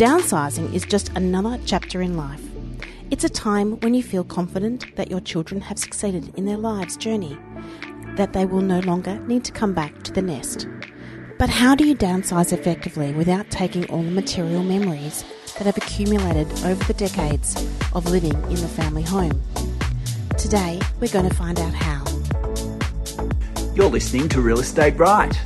Downsizing is just another chapter in life. It's a time when you feel confident that your children have succeeded in their lives' journey, that they will no longer need to come back to the nest. But how do you downsize effectively without taking all the material memories that have accumulated over the decades of living in the family home? Today, we're going to find out how. You're listening to Real Estate Right.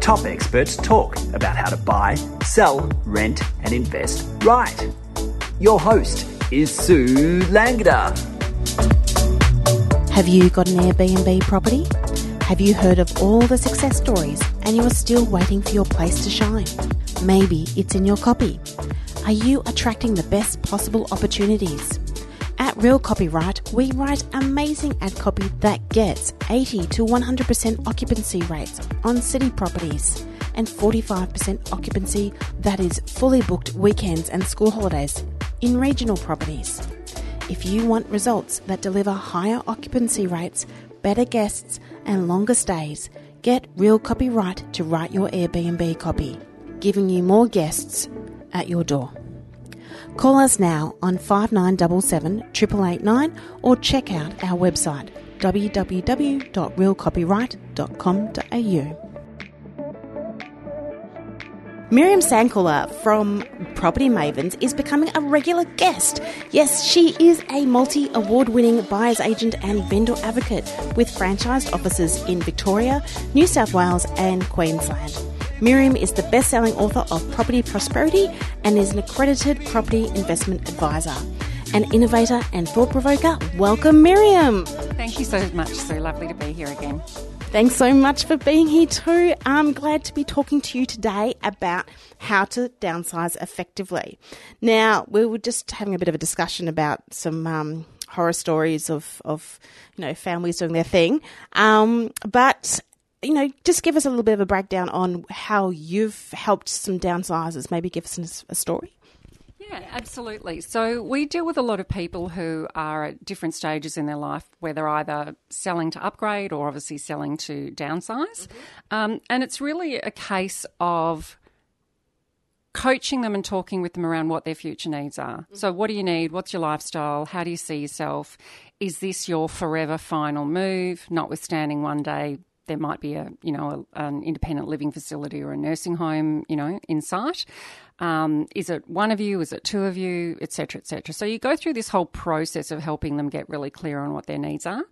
Top experts talk about how to buy, sell, rent, and invest right. Your host is Sue Langda. Have you got an Airbnb property? Have you heard of all the success stories and you are still waiting for your place to shine? Maybe it's in your copy. Are you attracting the best possible opportunities? At Real Copyright, we write amazing ad copy that gets 80 to 100% occupancy rates on city properties and 45% occupancy that is fully booked weekends and school holidays in regional properties. If you want results that deliver higher occupancy rates, better guests, and longer stays, get Real Copyright to write your Airbnb copy, giving you more guests at your door. Call us now on 5977 8889 or check out our website www.realcopyright.com.au. Miriam Sandkuhler from Property Mavens is becoming a regular guest. Yes, she is a multi award winning buyer's agent and vendor advocate with franchised offices in Victoria, New South Wales, and Queensland. Miriam is the best selling author of Property Prosperity and is an accredited property investment advisor. An innovator and thought provoker. Welcome, Miriam. Thank you so much, Sue. Lovely to be here again. Thanks so much for being here too. I'm glad to be talking to you today about how to downsize effectively. Now, we were just having a bit of a discussion about some um, horror stories of, of, you know, families doing their thing. Um, but you know, just give us a little bit of a breakdown on how you've helped some downsizers. Maybe give us a story. Yeah, absolutely. So we deal with a lot of people who are at different stages in their life where they're either selling to upgrade or obviously selling to downsize. Mm-hmm. Um, and it's really a case of coaching them and talking with them around what their future needs are. Mm-hmm. So, what do you need? What's your lifestyle? How do you see yourself? Is this your forever final move, notwithstanding one day there might be a you know a, an independent living facility or a nursing home you know in sight um, is it one of you? Is it two of you? Etc. Etc. So you go through this whole process of helping them get really clear on what their needs are,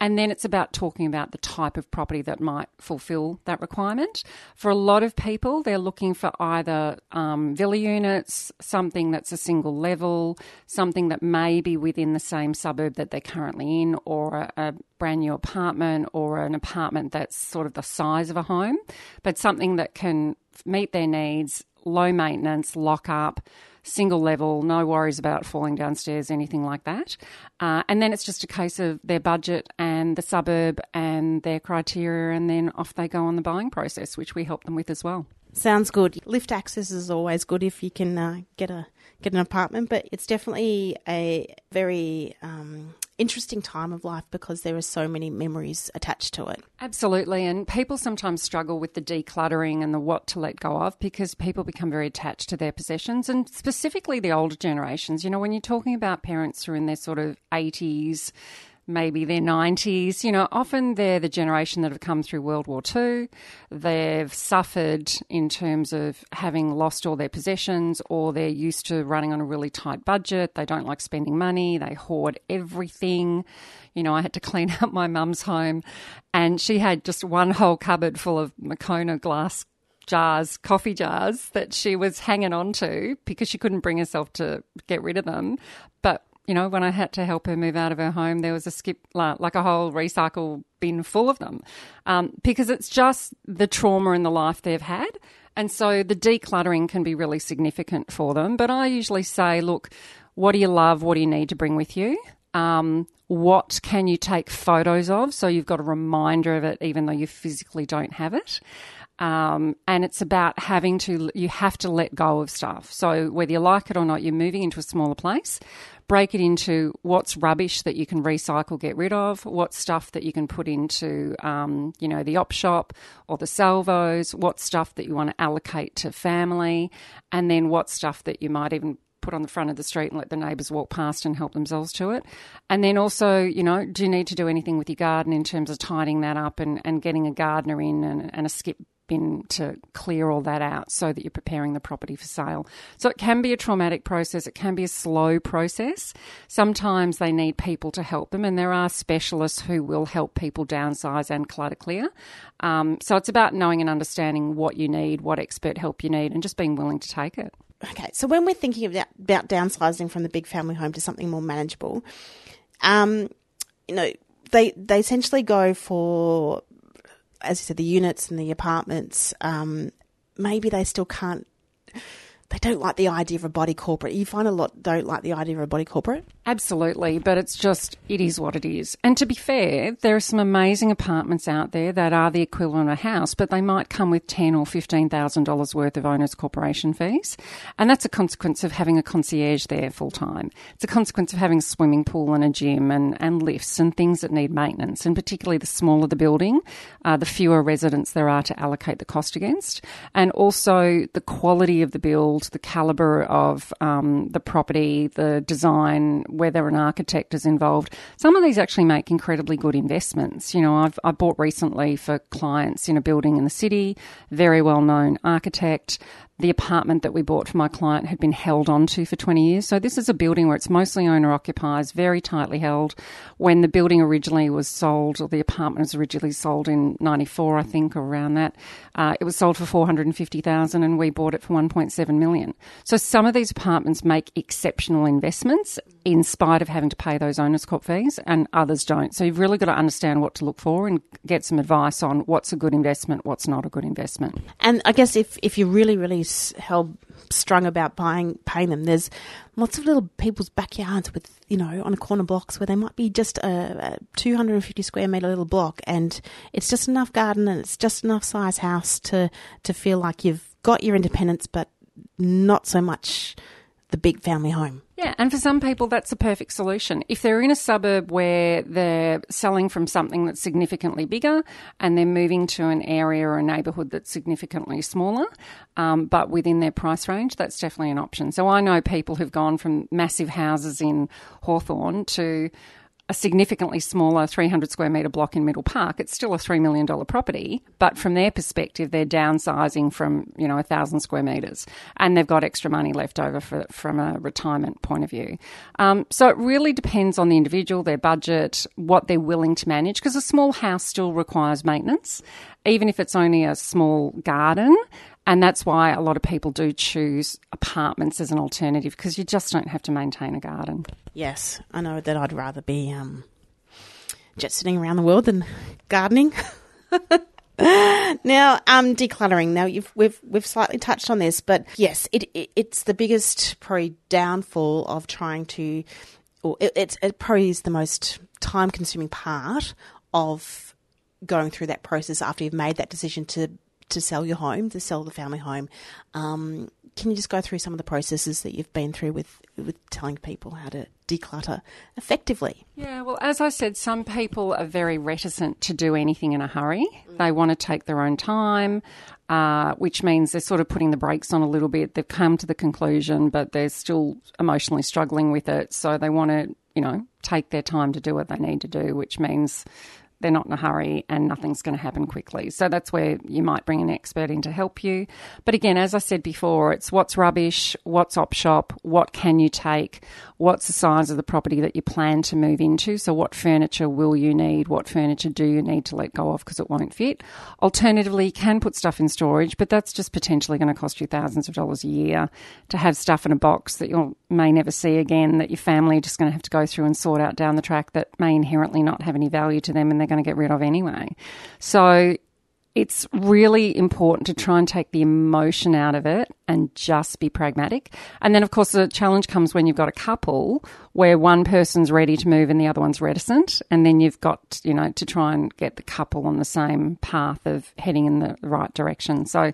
and then it's about talking about the type of property that might fulfil that requirement. For a lot of people, they're looking for either um, villa units, something that's a single level, something that may be within the same suburb that they're currently in, or a, a brand new apartment, or an apartment that's sort of the size of a home, but something that can meet their needs low maintenance, lock up, single level, no worries about falling downstairs, anything like that. Uh, and then it's just a case of their budget and the suburb and their criteria, and then off they go on the buying process, which we help them with as well. Sounds good. Lift access is always good if you can uh, get a get an apartment, but it's definitely a very um, interesting time of life because there are so many memories attached to it. Absolutely. And people sometimes struggle with the decluttering and the what to let go of because people become very attached to their possessions and specifically the older generations. You know, when you're talking about parents who are in their sort of 80s, maybe their 90s. You know, often they're the generation that have come through World War II. They've suffered in terms of having lost all their possessions, or they're used to running on a really tight budget. They don't like spending money. They hoard everything. You know, I had to clean up my mum's home, and she had just one whole cupboard full of Moccona glass jars, coffee jars that she was hanging on to because she couldn't bring herself to get rid of them. But you know, when I had to help her move out of her home, there was a skip, like a whole recycle bin full of them, um, because it's just the trauma in the life they've had. And so the decluttering can be really significant for them. But I usually say, look, what do you love? What do you need to bring with you? Um, what can you take photos of so you've got a reminder of it even though you physically don't have it? Um, and it's about having to, you have to let go of stuff. So whether you like it or not, you're moving into a smaller place. Break it into what's rubbish that you can recycle, get rid of, what's stuff that you can put into, um, you know, the op shop or the salvos, what stuff that you want to allocate to family, and then what stuff that you might even put on the front of the street and let the neighbours walk past and help themselves to it. And then also, you know, do you need to do anything with your garden in terms of tidying that up and, and getting a gardener in and, and a skip bin to clear all that out so that you're preparing the property for sale. So it can be a traumatic process, it can be a slow process. Sometimes they need people to help them, and there are specialists who will help people downsize and clutter clear. Um, so it's about knowing and understanding what you need, what expert help you need, and just being willing to take it. Okay, so when we're thinking about, about downsizing from the big family home to something more manageable, um, you know, they they essentially go for as you said, the units and the apartments, um, maybe they still can't. They don't like the idea of a body corporate. You find a lot don't like the idea of a body corporate. Absolutely, but it's just, it is what it is. And to be fair, there are some amazing apartments out there that are the equivalent of a house, but they might come with ten or $15,000 worth of owner's corporation fees. And that's a consequence of having a concierge there full time. It's a consequence of having a swimming pool and a gym and, and lifts and things that need maintenance. And particularly the smaller the building, uh, the fewer residents there are to allocate the cost against. And also the quality of the build, the calibre of um, the property, the design, whether an architect is involved. Some of these actually make incredibly good investments. You know, I've I bought recently for clients in a building in the city, very well known architect the apartment that we bought for my client had been held onto for 20 years. So this is a building where it's mostly owner occupiers, very tightly held. When the building originally was sold, or the apartment was originally sold in 94, I think, or around that, uh, it was sold for 450,000 and we bought it for 1.7 million. So some of these apartments make exceptional investments in spite of having to pay those owner's corp fees and others don't. So you've really got to understand what to look for and get some advice on what's a good investment, what's not a good investment. And I guess if, if you're really, really held strung about buying paying them. There's lots of little people's backyards with you know on a corner blocks where they might be just a, a 250 square meter little block, and it's just enough garden and it's just enough size house to to feel like you've got your independence, but not so much the big family home. Yeah, and for some people, that's a perfect solution. If they're in a suburb where they're selling from something that's significantly bigger and they're moving to an area or a neighbourhood that's significantly smaller, um, but within their price range, that's definitely an option. So I know people who've gone from massive houses in Hawthorn to a significantly smaller 300 square metre block in Middle Park, it's still a $3 million property. But from their perspective, they're downsizing from, you know, 1,000 square metres and they've got extra money left over for, from a retirement point of view. Um, so it really depends on the individual, their budget, what they're willing to manage, because a small house still requires maintenance, even if it's only a small garden. And that's why a lot of people do choose apartments as an alternative because you just don't have to maintain a garden. Yes, I know that I'd rather be um, just sitting around the world than gardening. now, um, decluttering. Now, we've we've slightly touched on this, but yes, it, it it's the biggest probably downfall of trying to, or it, it's it probably is the most time consuming part of going through that process after you've made that decision to to sell your home, to sell the family home. Um, can you just go through some of the processes that you've been through with with telling people how to declutter effectively? Yeah, well, as I said, some people are very reticent to do anything in a hurry. Mm. They want to take their own time, uh, which means they're sort of putting the brakes on a little bit. They've come to the conclusion, but they're still emotionally struggling with it. So they want to, you know, take their time to do what they need to do, which means they're not in a hurry and nothing's going to happen quickly. So that's where you might bring an expert in to help you. But again, as I said before, it's what's rubbish, what's op shop, what can you take, what's the size of the property that you plan to move into. So what furniture will you need? What furniture do you need to let go of because it won't fit? Alternatively, you can put stuff in storage, but that's just potentially going to cost you thousands of dollars a year to have stuff in a box that you may never see again, that your family are just going to have to go through and sort out down the track that may inherently not have any value to them and they're going to get rid of anyway. So it's really important to try and take the emotion out of it and just be pragmatic. And then, of course, the challenge comes when you've got a couple where one person's ready to move and the other one's reticent. And then you've got, you know, to try and get the couple on the same path of heading in the right direction. So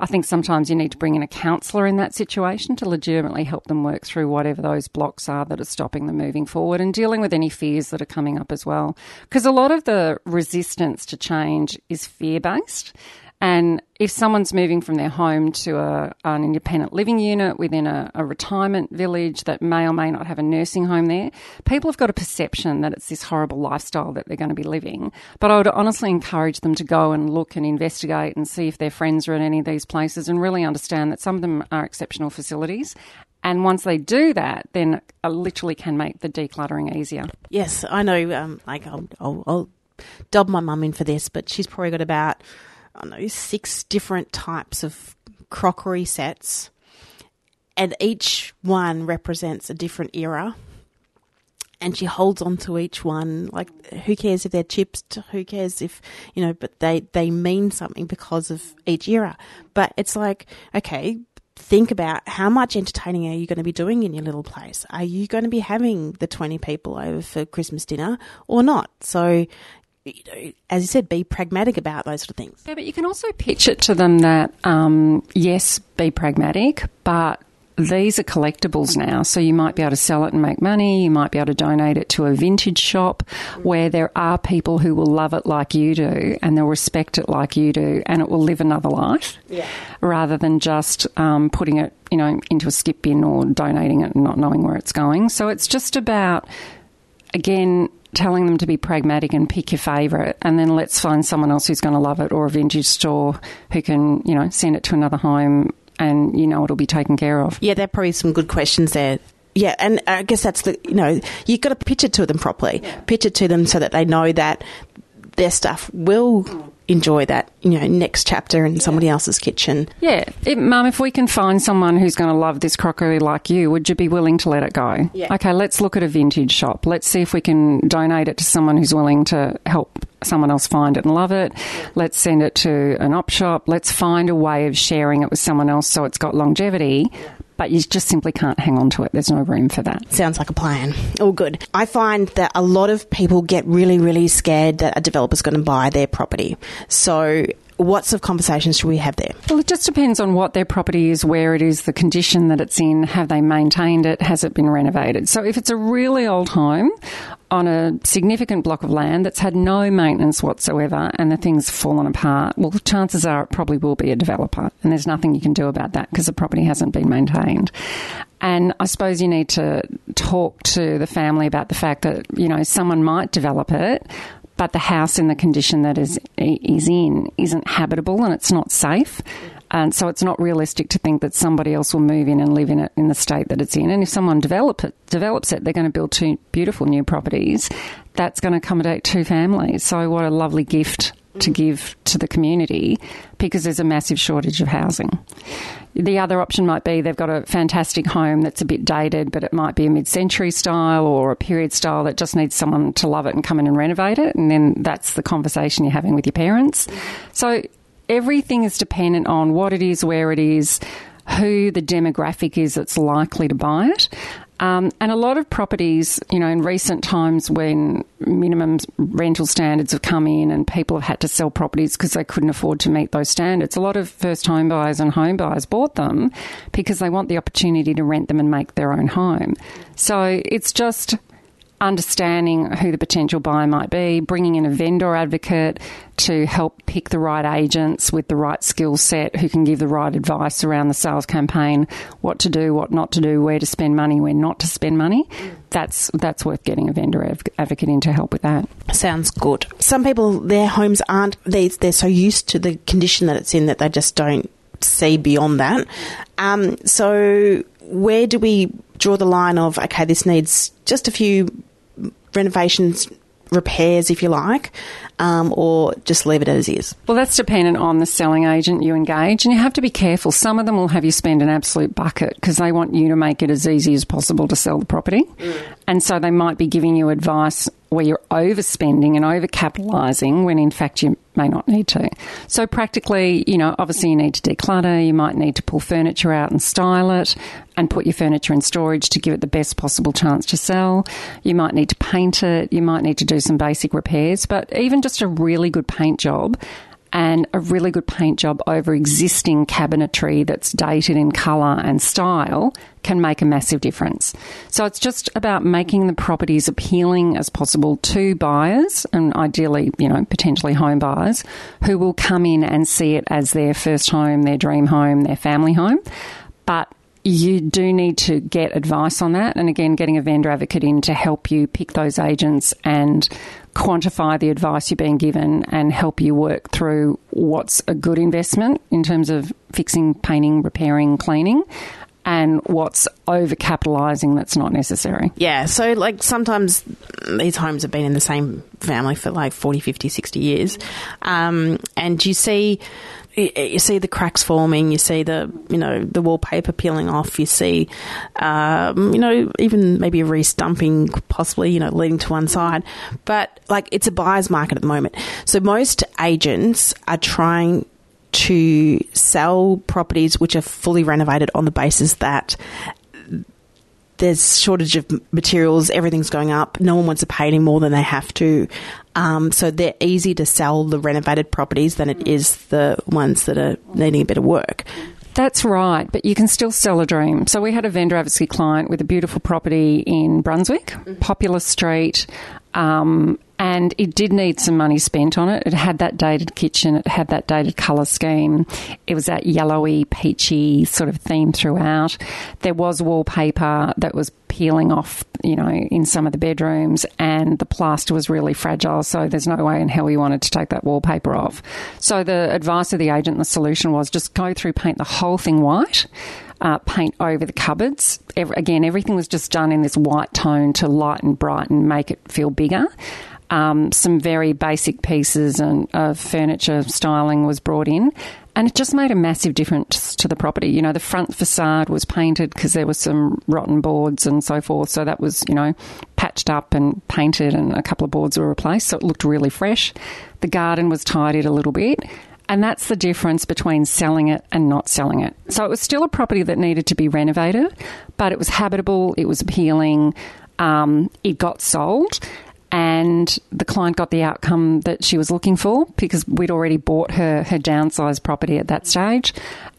I think sometimes you need to bring in a counsellor in that situation to legitimately help them work through whatever those blocks are that are stopping them moving forward and dealing with any fears that are coming up as well. Because a lot of the resistance to change is fear based. And if someone's moving from their home to a, an independent living unit within a, a, retirement village that may or may not have a nursing home there, people have got a perception that it's this horrible lifestyle that they're going to be living. But I would honestly encourage them to go and look and investigate and see if their friends are in any of these places and really understand that some of them are exceptional facilities. And once they do that, then it literally can make the decluttering easier. Yes, I know. Um, like I'll, I'll, I'll dob my mum in for this, but she's probably got about I don't know, six different types of crockery sets, and each one represents a different era. And she holds on to each one. Like, who cares if they're chipped? Who cares if, you know, but they, they mean something because of each era. But it's like, okay, think about how much entertaining are you going to be doing in your little place? Are you going to be having the 20 people over for Christmas dinner or not? So you know, as you said, be pragmatic about those sort of things. Yeah, but you can also pitch it to them that, um, yes, be pragmatic, but these are collectibles now, so you might be able to sell it and make money. You might be able to donate it to a vintage shop where there are people who will love it like you do and they'll respect it like you do, and it will live another life yeah. rather than just um, putting it, you know, into a skip bin or donating it and not knowing where it's going. So it's just about again telling them to be pragmatic and pick your favourite, and then let's find someone else who's going to love it, or a vintage store who can, you know, send it to another home, and you know it'll be taken care of. Yeah, there are probably some good questions there. Yeah, and I guess that's the you know you've got to pitch it to them properly. Yeah. Pitch it to them so that they know that their stuff will enjoy that, you know, next chapter in somebody else's kitchen. Yeah. Mum, if we can find someone who's going to love this crockery like you, would you be willing to let it go? Yeah. Okay, let's look at a vintage shop. Let's see if we can donate it to someone who's willing to help someone else find it and love it. Let's send it to an op shop. Let's find a way of sharing it with someone else so it's got longevity. But you just simply can't hang on to it. There's no room for that. Sounds like a plan. All good. I find that a lot of people get really, really scared that a developer's going to buy their property. So what sort of conversations should we have there? Well, it just depends on what their property is, where it is, the condition that it's in, have they maintained it, has it been renovated? So if it's a really old home, on a significant block of land that's had no maintenance whatsoever and the thing's fallen apart, well, chances are it probably will be a developer. And there's nothing you can do about that because the property hasn't been maintained. And I suppose you need to talk to the family about the fact that, you know, someone might develop it, but the house in the condition that is is in isn't habitable and it's not safe. And so it's not realistic to think that somebody else will move in and live in it in the state that it's in. And if someone develop it, develops it, they're going to build two beautiful new properties. That's going to accommodate two families. So what a lovely gift to mm. give to the community because there's a massive shortage of housing. The other option might be they've got a fantastic home that's a bit dated, but it might be a mid century style or a period style that just needs someone to love it and come in and renovate it. And then that's the conversation you're having with your parents. So everything is dependent on what it is, where it is, who the demographic is that's likely to buy it. Um, and a lot of properties, you know, in recent times when minimum rental standards have come in and people have had to sell properties because they couldn't afford to meet those standards, a lot of first home buyers and home buyers bought them because they want the opportunity to rent them and make their own home. So it's just understanding who the potential buyer might be, bringing in a vendor advocate to help pick the right agents with the right skill set who can give the right advice around the sales campaign, what to do, what not to do, where to spend money, where not to spend money. That's that's worth getting a vendor advocate in to help with that. Sounds good. Some people, their homes aren't they they're so used to the condition that it's in that they just don't see beyond that. Um, so where do we draw the line of okay, this needs just a few renovations, repairs, if you like, um, or just leave it as is? Well, that's dependent on the selling agent you engage, and you have to be careful. Some of them will have you spend an absolute bucket because they want you to make it as easy as possible to sell the property. Mm. And so they might be giving you advice where you're overspending and overcapitalising when in fact you may not need to. So practically, you know, obviously you need to declutter, you might need to pull furniture out and style it and put your furniture in storage to give it the best possible chance to sell. You might need to paint it, you might need to do some basic repairs, but even just a really good paint job and a really good paint job over existing cabinetry that's dated in colour and style can make a massive difference. So it's just about making the properties appealing as possible to buyers and ideally, you know, potentially home buyers who will come in and see it as their first home, their dream home, their family home. But you do need to get advice on that. And again, getting a vendor advocate in to help you pick those agents and quantify the advice you're being given and help you work through what's a good investment in terms of fixing, painting, repairing, cleaning. And what's overcapitalising that's not necessary. Yeah, so like sometimes these homes have been in the same family for like 40, 50, 60 years. Um, and you see you see the cracks forming, you see the you know the wallpaper peeling off, you see um, you know even maybe a re-stumping possibly you know leading to one side, but like it's a buyer's market at the moment. So most agents are trying to sell properties which are fully renovated on the basis that there's shortage of materials, everything's going up. No one wants to pay any more than they have to. Um, so they're easy to sell the renovated properties than it is the ones that are needing a bit of work. That's right, but you can still sell a dream. So we had a vendor advocacy client with a beautiful property in Brunswick, mm-hmm. Popular Street, um, and it did need some money spent on it. It had that dated kitchen, it had that dated colour scheme. It was that yellowy, peachy sort of theme throughout. There was wallpaper that was peeling off, you know, in some of the bedrooms, and the plaster was really fragile, so there's no way in hell you wanted to take that wallpaper off. So the advice of the agent, the solution was just go through, paint the whole thing white. Uh, paint over the cupboards. Every, again, everything was just done in this white tone to lighten, brighten, make it feel bigger um, some very basic pieces and of furniture styling was brought in. And it just made a massive difference to the property. You know, the front facade was painted because there were some rotten boards and so forth. So that was, you know, patched up and painted, and a couple of boards were replaced. So it looked really fresh. The garden was tidied a little bit. And that's the difference between selling it and not selling it. So it was still a property that needed to be renovated, but it was habitable, it was appealing, um, it got sold and the client got the outcome that she was looking for because we'd already bought her her downsized property at that stage.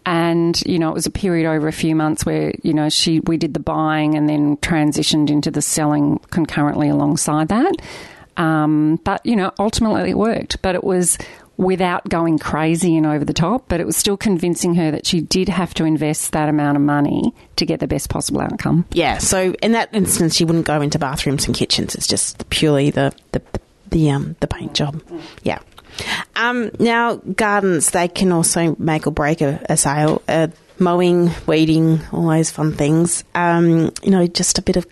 And you know it was a period over a few months where you know she we did the buying and then transitioned into the selling concurrently alongside that. Um, but you know ultimately it worked. But it was without going crazy and over the top, but it was still convincing her that she did have to invest that amount of money to get the best possible outcome. Yeah, so in that instance, she wouldn't go into bathrooms and kitchens. It's just purely the the the, um, the paint job. Yeah. Um, now, gardens, they can also make or break a, a sale. Uh, mowing, weeding, all those fun things. Um, you know, just a bit of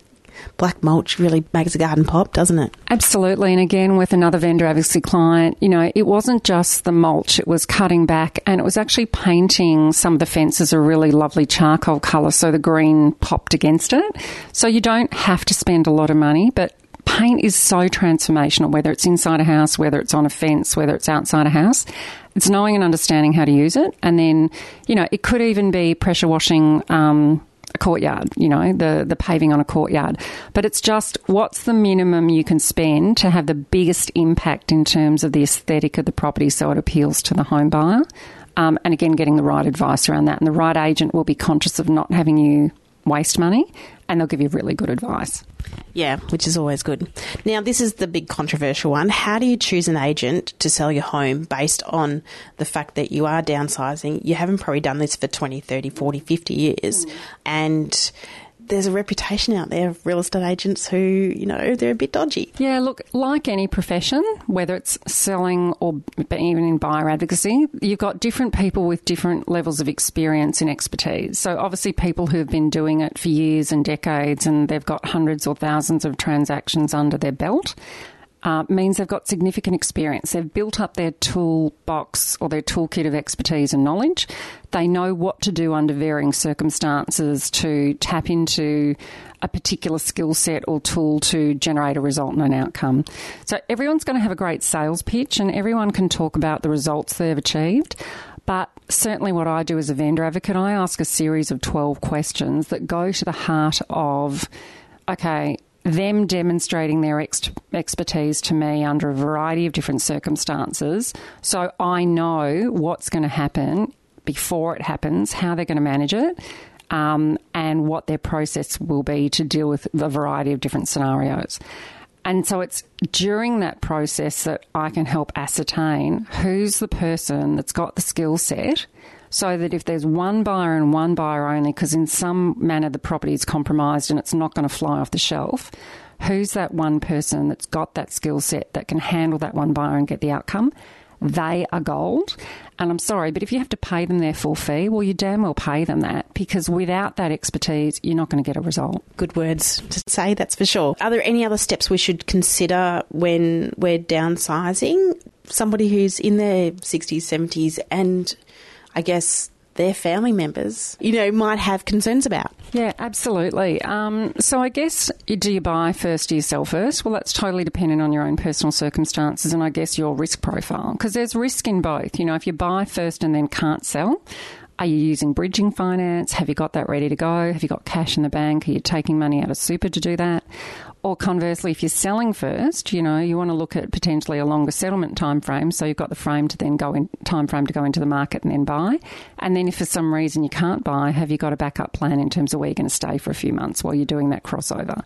black mulch really makes a garden pop, doesn't it? Absolutely. And again, with another vendor advocacy client, you know, it wasn't just the mulch, it was cutting back and it was actually painting some of the fences a really lovely charcoal colour so the green popped against it. So you don't have to spend a lot of money, but paint is so transformational, whether it's inside a house, whether it's on a fence, whether it's outside a house. It's knowing and understanding how to use it. And then, you know, it could even be pressure washing um, a courtyard, you know, the, the paving on a courtyard. But it's just what's the minimum you can spend to have the biggest impact in terms of the aesthetic of the property so it appeals to the home buyer. Um, and again, getting the right advice around that. And the right agent will be conscious of not having you waste money and they'll give you really good advice. Yeah, which is always good. Now, this is the big controversial one. How do you choose an agent to sell your home based on the fact that you are downsizing? You haven't probably done this for 20, 30, 40, 50 years. Mm. And there's a reputation out there of real estate agents who, you know, they're a bit dodgy. Yeah, look, like any profession, whether it's selling or even in buyer advocacy, you've got different people with different levels of experience and expertise. So obviously people who have been doing it for years and decades and they've got hundreds or thousands of transactions under their belt uh, means they've got significant experience. They've built up their toolbox or their toolkit of expertise and knowledge. They know what to do under varying circumstances to tap into a particular skill set or tool to generate a result and an outcome. So everyone's going to have a great sales pitch and everyone can talk about the results they've achieved. But certainly, what I do as a vendor advocate, I ask a series of 12 questions that go to the heart of okay, them demonstrating their ex- expertise to me under a variety of different circumstances. So I know what's going to happen before it happens, how they're going to manage it, um, and what their process will be to deal with a variety of different scenarios. And so it's during that process that I can help ascertain who's the person that's got the skill set so that if there's one buyer and one buyer only, because in some manner the property is compromised and it's not going to fly off the shelf, who's that one person that's got that skill set that can handle that one buyer and get the outcome? They are gold. And I'm sorry, but if you have to pay them their full fee, well, you damn well pay them that because without that expertise, you're not going to get a result. Good words to say, that's for sure. Are there any other steps we should consider when we're downsizing? Somebody who's in their 60s, 70s, and I guess their family members, you know, might have concerns about. Yeah, absolutely. Um, so I guess do you buy first, do you sell first? Well, that's totally dependent on your own personal circumstances and I guess your risk profile because there's risk in both. You know, if you buy first and then can't sell, are you using bridging finance? Have you got that ready to go? Have you got cash in the bank? Are you taking money out of super to do that? Or conversely, if you're selling first, you know, you want to look at potentially a longer settlement time frame. So you've got the frame to then go in time frame to go into the market and then buy. And then if for some reason you can't buy, have you got a backup plan in terms of where you're going to stay for a few months while you're doing that crossover?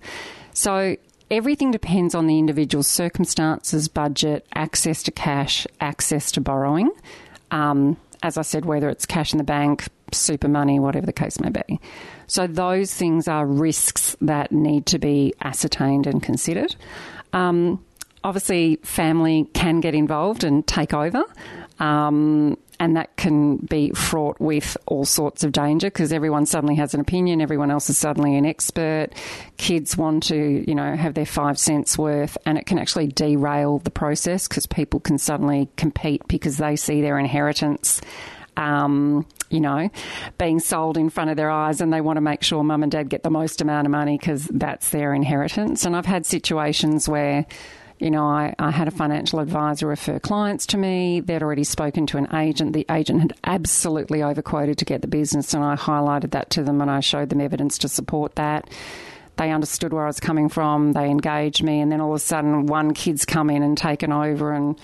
So everything depends on the individual's circumstances, budget, access to cash, access to borrowing. Um, as I said, whether it's cash in the bank, super money, whatever the case may be. So those things are risks that need to be ascertained and considered. Um, obviously, family can get involved and take over. Um, and that can be fraught with all sorts of danger because everyone suddenly has an opinion, everyone else is suddenly an expert. Kids want to, you know, have their five cents worth, and it can actually derail the process because people can suddenly compete because they see their inheritance um, you know, being sold in front of their eyes and they want to make sure mum and dad get the most amount of money because that's their inheritance. And I've had situations where, you know, I, I had a financial advisor refer clients to me. They'd already spoken to an agent. The agent had absolutely overquoted to get the business, and I highlighted that to them and I showed them evidence to support that they understood where I was coming from. They engaged me, and then all of a sudden, one kid's come in and taken over, and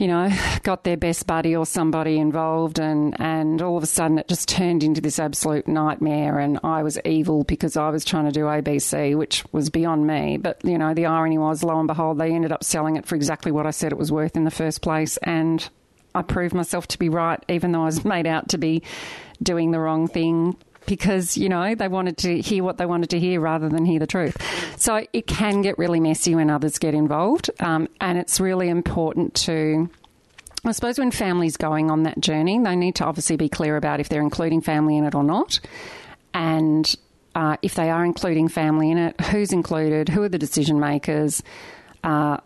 you know, got their best buddy or somebody involved, and, and all of a sudden it just turned into this absolute nightmare. And I was evil because I was trying to do ABC, which was beyond me. But, you know, the irony was, lo and behold, they ended up selling it for exactly what I said it was worth in the first place. And I proved myself to be right, even though I was made out to be doing the wrong thing because, you know, they wanted to hear what they wanted to hear rather than hear the truth. So it can get really messy when others get involved. Um, and it's really important to. I suppose when families going on that journey, they need to obviously be clear about if they're including family in it or not. And uh, if they are including family in it, who's included, who are the decision makers, uh,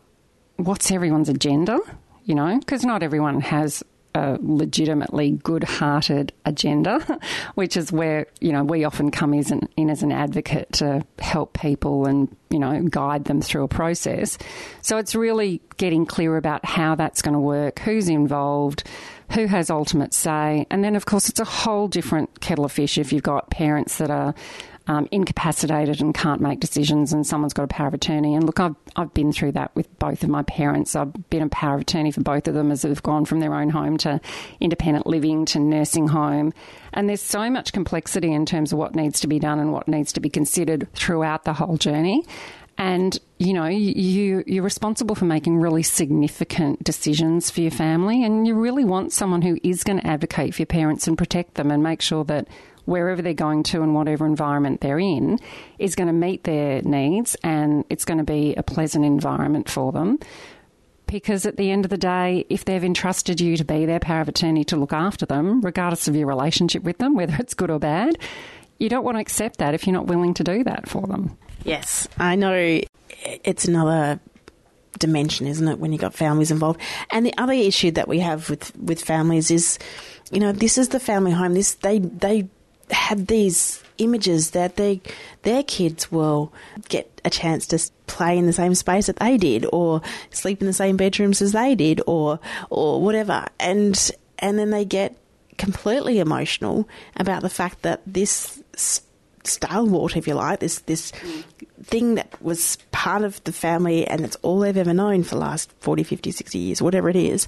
what's everyone's agenda, you know, because not everyone has a legitimately good-hearted agenda, which is where you know we often come in, in as an advocate to help people and you know guide them through a process. So it's really getting clear about how that's going to work, who's involved, who has ultimate say, and then of course it's a whole different kettle of fish if you've got parents that are um, incapacitated and can't make decisions, and someone's got a power of attorney. And look, I've, I've been through that with both of my parents. I've been a power of attorney for both of them as they've gone from their own home to independent living to nursing home. And there's so much complexity in terms of what needs to be done and what needs to be considered throughout the whole journey. And you know, you you're responsible for making really significant decisions for your family, and you really want someone who is going to advocate for your parents and protect them and make sure that wherever they're going to and whatever environment they're in is going to meet their needs and it's going to be a pleasant environment for them. Because at the end of the day, if they've entrusted you to be their power of attorney to look after them, regardless of your relationship with them, whether it's good or bad, you don't want to accept that if you're not willing to do that for them. Yes, I know it's another dimension, isn't it, when you've got families involved? And the other issue that we have with, with families is, you know, this is the family home. This they they have these images that they their kids will get a chance to play in the same space that they did, or sleep in the same bedrooms as they did, or or whatever, and and then they get completely emotional about the fact that this stalwart, if you like, this this thing that was part of the family and it's all they've ever known for the last 40, 50, 60 years, whatever it is,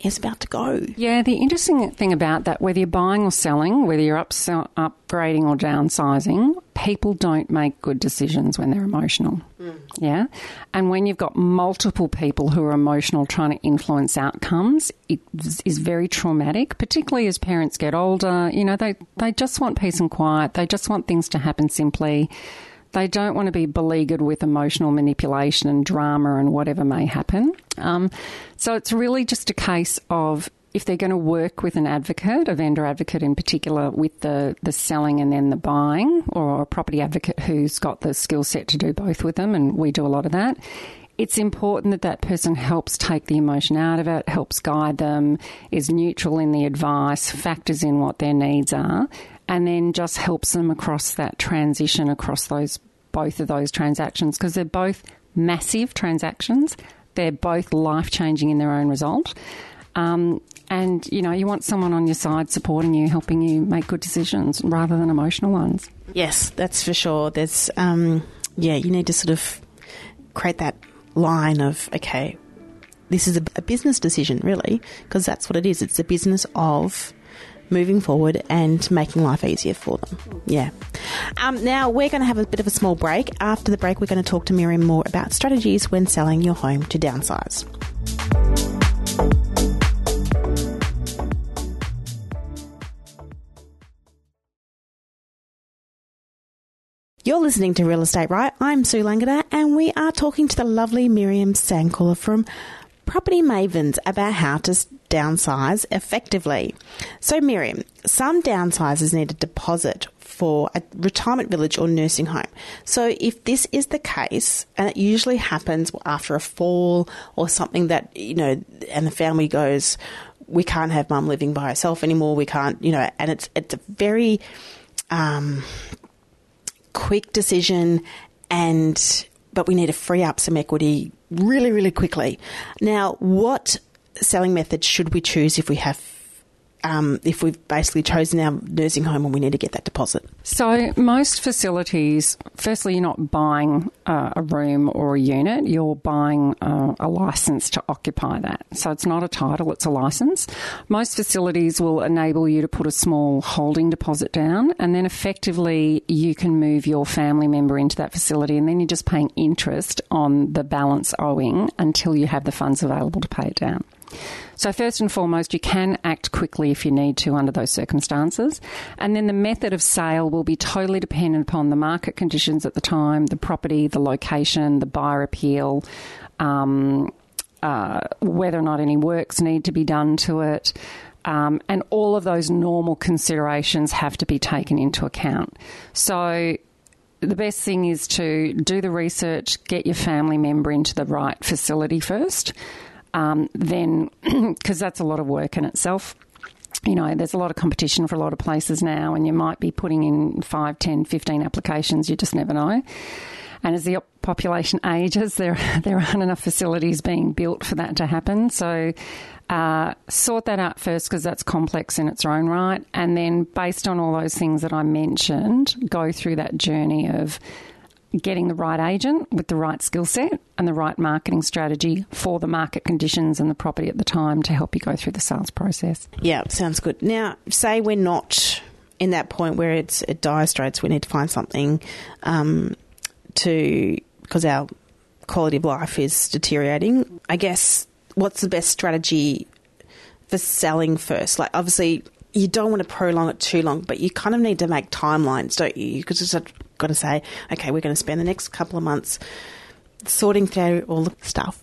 is about to go. Yeah, the interesting thing about that, whether you're buying or selling, whether you're upgrading or downsizing, people don't make good decisions when they're emotional. Mm. Yeah. And when you've got multiple people who are emotional trying to influence outcomes, it is very traumatic, particularly as parents get older. You know, they, they just want peace and quiet, they just want things to happen simply. They don't want to be beleaguered with emotional manipulation and drama and whatever may happen. Um, so it's really just a case of if they're going to work with an advocate, a vendor advocate in particular, with the, the selling and then the buying, or a property advocate who's got the skill set to do both with them, and we do a lot of that. It's important that that person helps take the emotion out of it, helps guide them, is neutral in the advice, factors in what their needs are, and then just helps them across that transition across those both of those transactions because they're both massive transactions. They're both life changing in their own result. Um, and you know, you want someone on your side supporting you, helping you make good decisions rather than emotional ones. Yes, that's for sure. There's, um, yeah, you need to sort of create that line of, okay, this is a, a business decision, really, because that's what it is. It's a business of moving forward and making life easier for them. Yeah. Um, now, we're going to have a bit of a small break. After the break, we're going to talk to Miriam more about strategies when selling your home to downsize. You're listening to Real Estate Right. I'm Sue Langada, and we are talking to the lovely Miriam Sandkuhler from Property Mavens about how to downsize effectively. So, Miriam, some downsizers need a deposit for a retirement village or nursing home. So, if this is the case, and it usually happens after a fall or something that, you know, and the family goes, we can't have mum living by herself anymore, we can't, you know, and it's, it's a very um, quick decision and but we need to free up some equity really, really quickly. Now, what selling method should we choose if we have um, if we've basically chosen our nursing home and we need to get that deposit? So, most facilities, firstly, you're not buying uh, a room or a unit, you're buying uh, a license to occupy that. So, it's not a title, it's a license. Most facilities will enable you to put a small holding deposit down, and then effectively you can move your family member into that facility, and then you're just paying interest on the balance owing until you have the funds available to pay it down. So, first and foremost, you can act quickly if you need to under those circumstances. And then the method of sale will be totally dependent upon the market conditions at the time, the property, the location, the buyer appeal, um, uh, whether or not any works need to be done to it. Um, and all of those normal considerations have to be taken into account. So, the best thing is to do the research, get your family member into the right facility first um, then because that's a lot of work in itself. You know, there's a lot of competition for a lot of places now, and you might be putting in 5, 10, 15 applications, you just never know. And as the population ages, there there aren't enough facilities being built for that to happen. So uh, sort that out first because that's complex in its own right, and then based on all those things that I mentioned, go through that journey of getting the right agent with the right skill set and the right marketing strategy for the market conditions and the property at the time to help you go through the sales process. Yeah, sounds good. Now, say we're not in that point where it's at dire straits, we need to find something um, to because our quality of life is deteriorating. I guess what's the best strategy for selling first? Like, obviously, you don't want to prolong it too long, but you kind of need to make timelines, don't you? Because it's got to say, okay, we're going to spend the next couple of months sorting through all the stuff.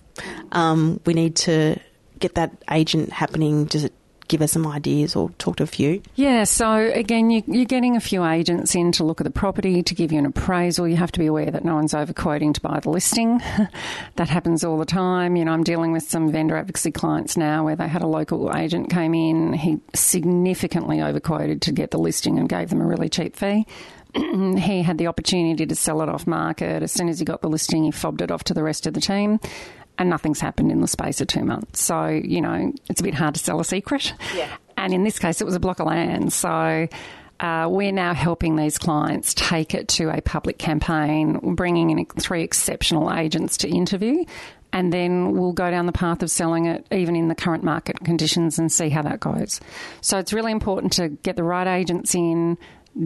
Um, we need to get that agent happening. Does it give us some ideas or talk to a few? Yeah, so again, you, you're getting a few agents in to look at the property, to give you an appraisal. You have to be aware that no one's overquoting to buy the listing. that happens all the time. You know, I'm dealing with some vendor advocacy clients now where they had a local agent came in, he significantly overquoted to get the listing and gave them a really cheap fee. he had the opportunity to sell it off market. As soon as he got the listing, he fobbed it off to the rest of the team and nothing's happened in the space of two months. So, you know, it's a bit hard to sell a secret. Yeah. And in this case, it was a block of land. So, uh, we're now helping these clients take it to a public campaign, bringing in three exceptional agents to interview, and then we'll go down the path of selling it even in the current market conditions and see how that goes. So it's really important to get the right agents in,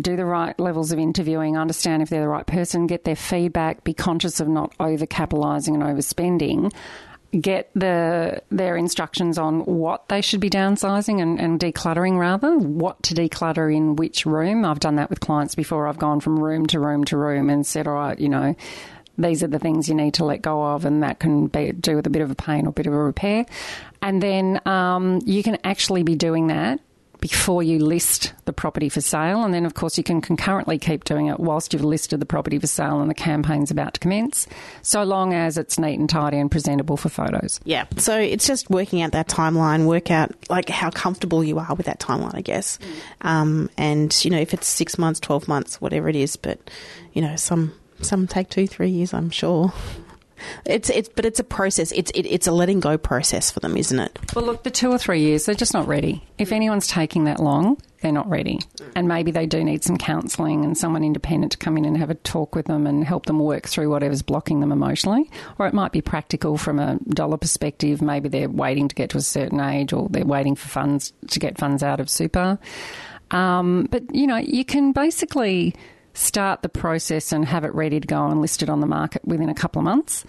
do the right levels of interviewing, understand if they're the right person, get their feedback, be conscious of not over capitalising and overspending, get the their instructions on what they should be downsizing and, and decluttering rather, what to declutter in which room. I've done that with clients before. I've gone from room to room to room and said, all right, you know, these are the things you need to let go of, and that can be, do with a bit of a pain or a bit of a repair. And then um, you can actually be doing that before you list the property for sale. And then, of course, you can concurrently keep doing it whilst you've listed the property for sale and the campaign's about to commence, so long as it's neat and tidy and presentable for photos. Yeah. So it's just working out that timeline, work out like how comfortable you are with that timeline, I guess. Um, and, you know, if it's six months, 12 months, whatever it is, but, you know, some some take two, three years, I'm sure. It's it's but it's a process. It's it, it's a letting go process for them, isn't it? Well, look, the two or three years, they're just not ready. If anyone's taking that long, they're not ready, and maybe they do need some counselling and someone independent to come in and have a talk with them and help them work through whatever's blocking them emotionally. Or it might be practical from a dollar perspective. Maybe they're waiting to get to a certain age, or they're waiting for funds to get funds out of super. Um, but you know, you can basically start the process and have it ready to go and listed on the market within a couple of months.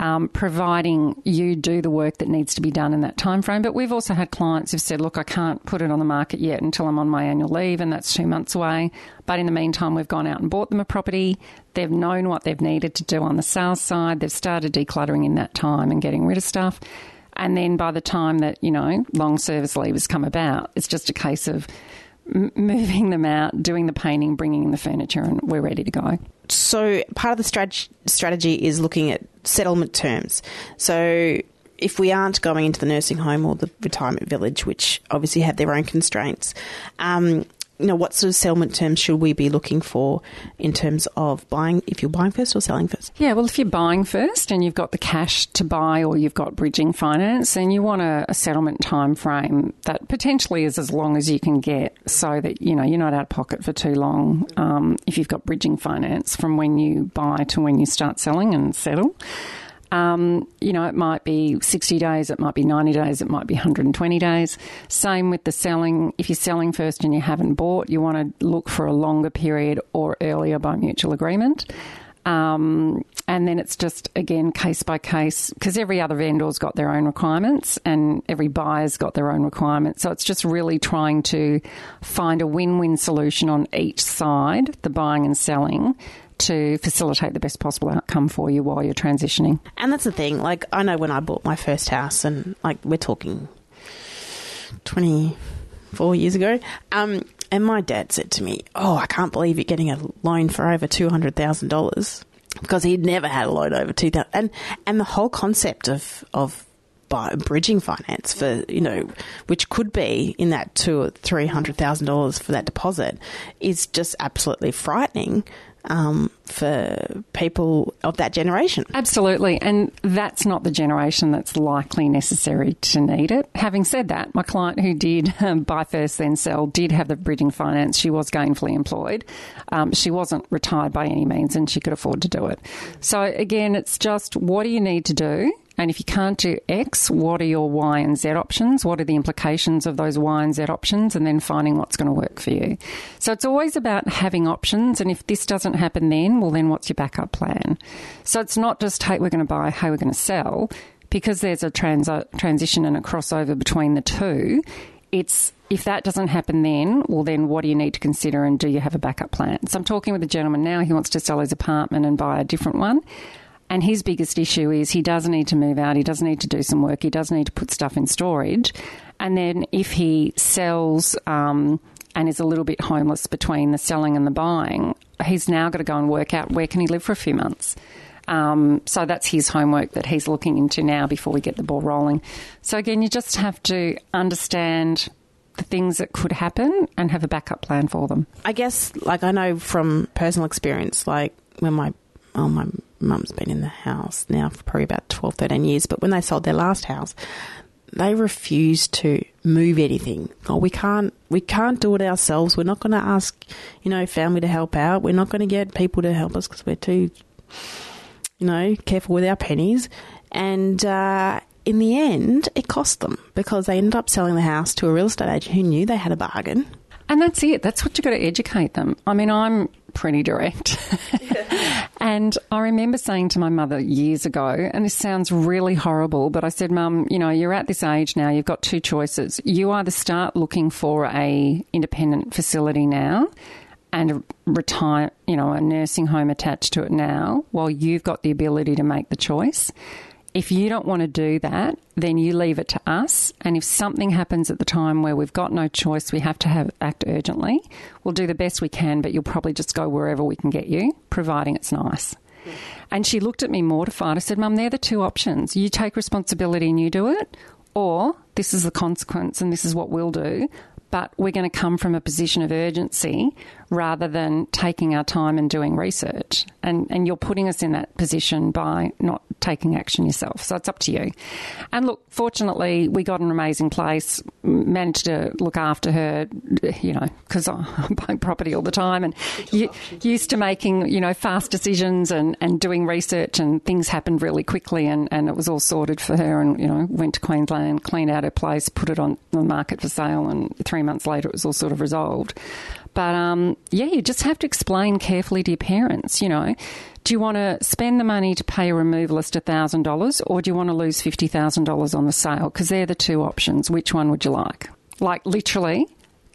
Um, providing you do the work that needs to be done in that time frame. But we've also had clients who've said, "Look, I can't put it on the market yet until I'm on my annual leave, and that's two months away." But in the meantime, we've gone out and bought them a property. They've known what they've needed to do on the sales side. They've started decluttering in that time and getting rid of stuff. And then by the time that you know long service leave has come about, it's just a case of moving them out, doing the painting, bringing in the furniture, and we're ready to go. So, part of the strat- strategy is looking at settlement terms. So, if we aren't going into the nursing home or the retirement village, which obviously have their own constraints, um, you know, what sort of settlement terms should we be looking for in terms of buying, if you're buying first or selling first? Yeah, well, if you're buying first and you've got the cash to buy or you've got bridging finance, then you want a, a settlement time frame that potentially is as long as you can get so that, you know, you're not out of pocket for too long um, if you've got bridging finance from when you buy to when you start selling and settle. Um, you know, it might be 60 days, it might be 90 days, it might be 120 days. Same with the selling. If you're selling first and you haven't bought, you want to look for a longer period or earlier by mutual agreement. Um, and then it's just again case by case because every other vendor's got their own requirements and every buyer's got their own requirements. So it's just really trying to find a win win solution on each side, the buying and selling, to facilitate the best possible outcome for you while you're transitioning. And that's the thing. Like, I know when I bought my first house, and like, we're talking 24 years ago, um, and my dad said to me, Oh, I can't believe you're getting a loan for over $200,000 because he'd never had a loan over 2000 and and the whole concept of of bridging finance for you know which could be in that two or three hundred thousand dollars for that deposit is just absolutely frightening um, for people of that generation. Absolutely, and that's not the generation that's likely necessary to need it. Having said that, my client who did um, buy first then sell did have the bridging finance. She was gainfully employed. Um, she wasn't retired by any means, and she could afford to do it. So again, it's just what do you need to do and if you can't do X, what are your Y and Z options? What are the implications of those Y and Z options? And then finding what's going to work for you. So it's always about having options. And if this doesn't happen then, well, then what's your backup plan? So it's not just, hey, we're going to buy, hey, we're going to sell. Because there's a trans- transition and a crossover between the two, it's if that doesn't happen then, well, then what do you need to consider and do you have a backup plan? So I'm talking with a gentleman now, he wants to sell his apartment and buy a different one. And his biggest issue is he does need to move out, he does need to do some work, he does need to put stuff in storage. And then if he sells um, and is a little bit homeless between the selling and the buying, he's now got to go and work out where can he live for a few months. Um, so that's his homework that he's looking into now before we get the ball rolling. So again, you just have to understand the things that could happen and have a backup plan for them. I guess, like I know from personal experience, like when my oh, my mum's been in the house now for probably about 12, 13 years, but when they sold their last house, they refused to move anything. Oh, we can't, we can't do it ourselves. We're not going to ask, you know, family to help out. We're not going to get people to help us because we're too, you know, careful with our pennies. And uh, in the end, it cost them because they ended up selling the house to a real estate agent who knew they had a bargain. And that's it. That's what you've got to educate them. I mean, I'm pretty direct. and I remember saying to my mother years ago, and this sounds really horrible, but I said, Mum, you know, you're at this age now, you've got two choices. You either start looking for a independent facility now and a retire, you know, a nursing home attached to it now, while you've got the ability to make the choice. If you don't want to do that, then you leave it to us. And if something happens at the time where we've got no choice, we have to have act urgently. We'll do the best we can, but you'll probably just go wherever we can get you, providing it's nice. And she looked at me mortified. I said, Mum, they're the two options. You take responsibility and you do it, or this is the consequence and this is what we'll do but we're going to come from a position of urgency rather than taking our time and doing research. And, and you're putting us in that position by not taking action yourself. So it's up to you. And look, fortunately, we got an amazing place, managed to look after her, you know, because I'm buying property all the time and you, used to making, you know, fast decisions and, and doing research and things happened really quickly and, and it was all sorted for her and, you know, went to Queensland, cleaned out her place, put it on the market for sale and three months later it was all sort of resolved. But um, yeah, you just have to explain carefully to your parents, you know, do you want to spend the money to pay a removalist $1,000 or do you want to lose $50,000 on the sale? Because they're the two options. Which one would you like? Like literally,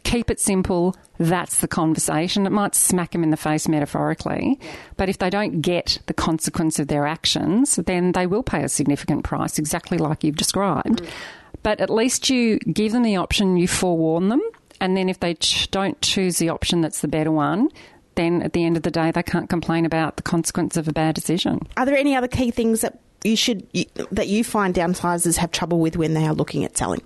keep it simple. That's the conversation. It might smack them in the face metaphorically, but if they don't get the consequence of their actions, then they will pay a significant price, exactly like you've described. Mm. But at least you give them the option, you forewarn them, and then if they ch- don't choose the option that's the better one, then at the end of the day, they can't complain about the consequence of a bad decision. Are there any other key things that you should that you find downsizers have trouble with when they are looking at selling?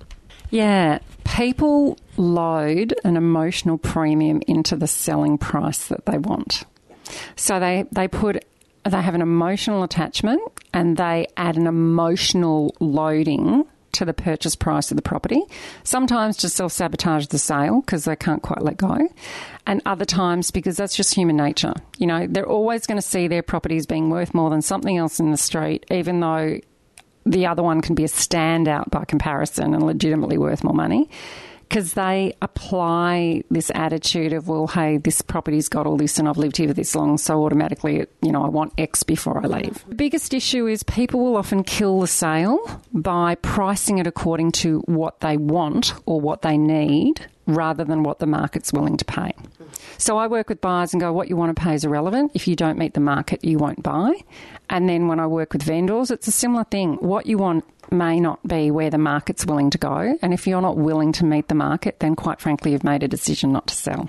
Yeah, people load an emotional premium into the selling price that they want. So they, they put they have an emotional attachment and they add an emotional loading to the purchase price of the property. Sometimes to self sabotage the sale because they can't quite let go. And other times because that's just human nature. You know, they're always going to see their properties being worth more than something else in the street, even though the other one can be a standout by comparison and legitimately worth more money because they apply this attitude of, well, hey, this property's got all this and I've lived here for this long, so automatically, you know, I want X before I leave. The biggest issue is people will often kill the sale by pricing it according to what they want or what they need rather than what the market's willing to pay. So I work with buyers and go, what you want to pay is irrelevant. If you don't meet the market, you won't buy. And then when I work with vendors, it's a similar thing. What you want may not be where the market's willing to go. And if you're not willing to meet the market, then quite frankly, you've made a decision not to sell.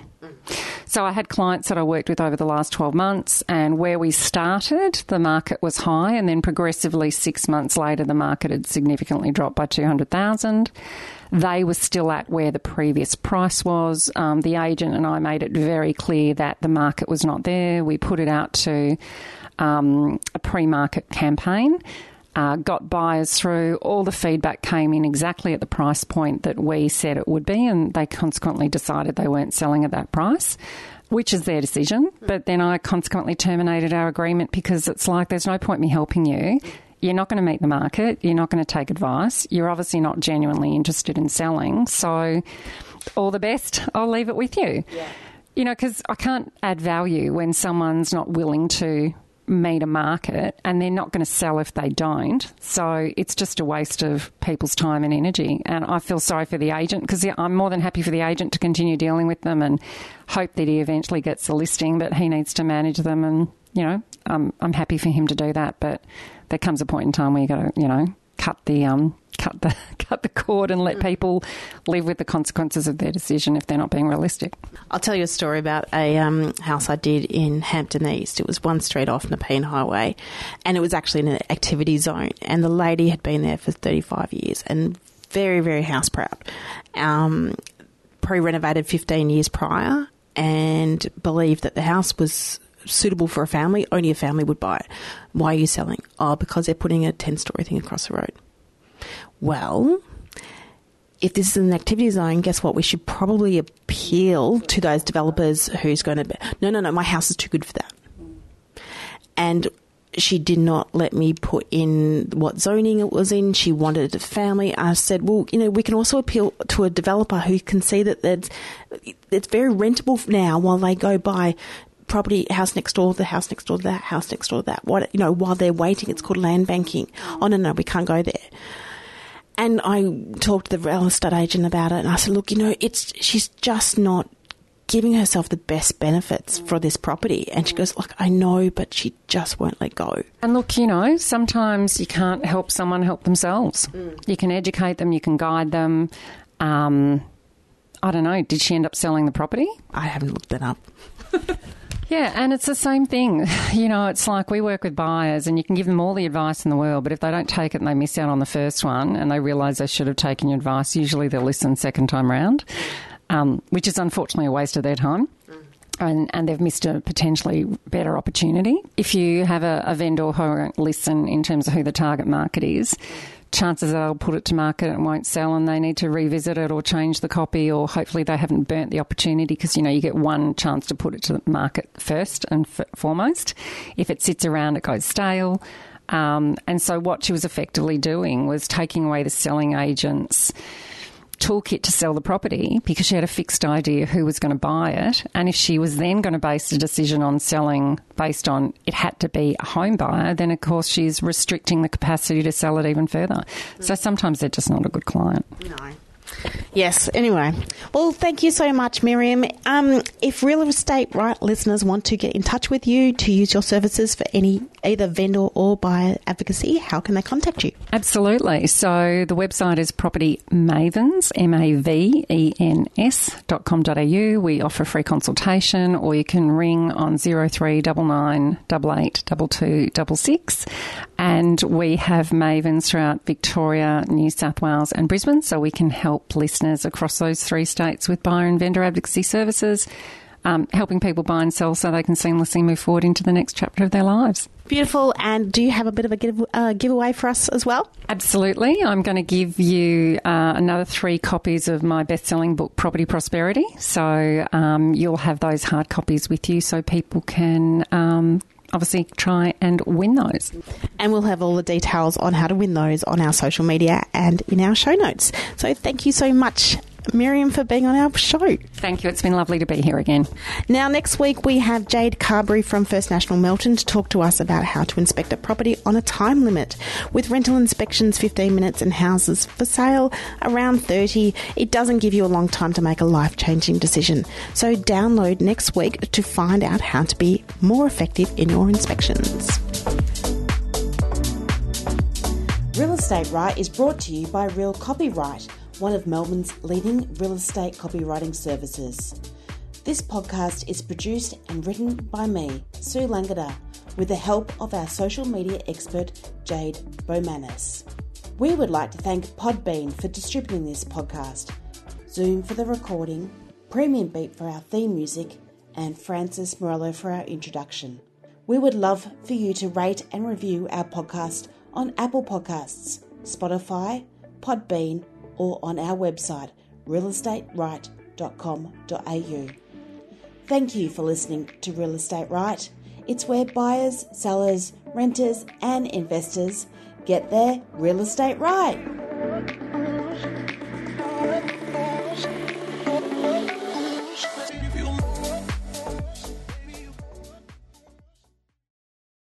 So I had clients that I worked with over the last 12 months, and where we started, the market was high, and then progressively six months later, the market had significantly dropped by 200,000. They were still at where the previous price was. Um, the agent and I made it very clear that the market was not there. We put it out to um, a pre market campaign. Uh, got buyers through. All the feedback came in exactly at the price point that we said it would be, and they consequently decided they weren't selling at that price. Which is their decision, but then I consequently terminated our agreement because it's like there's no point me helping you. You're not going to meet the market. You're not going to take advice. You're obviously not genuinely interested in selling. So, all the best. I'll leave it with you. Yeah. You know, because I can't add value when someone's not willing to meet a market and they're not going to sell if they don't. So it's just a waste of people's time and energy. And I feel sorry for the agent because I'm more than happy for the agent to continue dealing with them and hope that he eventually gets a listing, but he needs to manage them. And, you know, I'm, I'm happy for him to do that. But there comes a point in time where you've got to, you know, cut the um, cut the cut the cord and let people live with the consequences of their decision if they're not being realistic. I'll tell you a story about a um, house I did in Hampton East. It was one street off Nepean Highway, and it was actually in an activity zone. And the lady had been there for 35 years and very very house proud. Um, Pre renovated 15 years prior, and believed that the house was suitable for a family, only a family would buy it. Why are you selling? Oh, because they're putting a 10 story thing across the road. Well, if this is an activity zone, guess what? We should probably appeal to those developers who's going to be, no, no, no, my house is too good for that. And she did not let me put in what zoning it was in. She wanted a family. I said, well, you know, we can also appeal to a developer who can see that it's, very rentable now while they go by property house next door, the house next door, that house next door, to that. What you know, while they're waiting, it's called land banking. Oh no, no, we can't go there. And I talked to the real estate agent about it, and I said, look, you know, it's she's just not giving herself the best benefits for this property. And she goes, look, I know, but she just won't let go. And look, you know, sometimes you can't help someone help themselves. Mm. You can educate them, you can guide them. Um, I don't know. Did she end up selling the property? I haven't looked that up. Yeah, and it's the same thing. You know, it's like we work with buyers and you can give them all the advice in the world, but if they don't take it and they miss out on the first one and they realise they should have taken your advice, usually they'll listen second time round, um, which is unfortunately a waste of their time. And, and, they've missed a potentially better opportunity. If you have a, a vendor who won't listen in terms of who the target market is, chances are they'll put it to market and won't sell and they need to revisit it or change the copy or hopefully they haven't burnt the opportunity because you know you get one chance to put it to the market first and f- foremost. If it sits around it goes stale. Um, and so what she was effectively doing was taking away the selling agents toolkit to sell the property because she had a fixed idea who was going to buy it. And if she was then going to base a decision on selling based on it had to be a home buyer, then of course she's restricting the capacity to sell it even further. So sometimes they're just not a good client. No. Yes. Anyway, well, thank you so much, Miriam. Um, if real estate right listeners want to get in touch with you to use your services for any either vendor or buyer advocacy, how can they contact you? Absolutely. So the website is Property Mavens, M A V E N S dot com dot au. We offer free consultation, or you can ring on zero three double nine double eight double two double six, and we have Mavens throughout Victoria, New South Wales, and Brisbane, so we can help help listeners across those three states with buyer and vendor advocacy services, um, helping people buy and sell so they can seamlessly move forward into the next chapter of their lives. Beautiful. And do you have a bit of a give, uh, giveaway for us as well? Absolutely. I'm going to give you uh, another three copies of my best selling book, Property Prosperity. So um, you'll have those hard copies with you so people can um, obviously try and win those. And we'll have all the details on how to win those on our social media and in our show notes. So thank you so much, Miriam, for being on our show. Thank you. It's been lovely to be here again. Now, next week we have Jade Carberry from First National Melton to talk to us about how to inspect a property on a time limit. With rental inspections 15 minutes and houses for sale around 30, it doesn't give you a long time to make a life changing decision. So, download next week to find out how to be more effective in your inspections. Real Estate Right is brought to you by Real Copyright one of Melbourne's leading real estate copywriting services. This podcast is produced and written by me, Sue Langada, with the help of our social media expert, Jade Bomanis. We would like to thank Podbean for distributing this podcast, Zoom for the recording, Premium Beat for our theme music, and Francis Morello for our introduction. We would love for you to rate and review our podcast on Apple Podcasts, Spotify, Podbean, or on our website realestateright.com.au. Thank you for listening to Real Estate Right. It's where buyers, sellers, renters, and investors get their real estate right.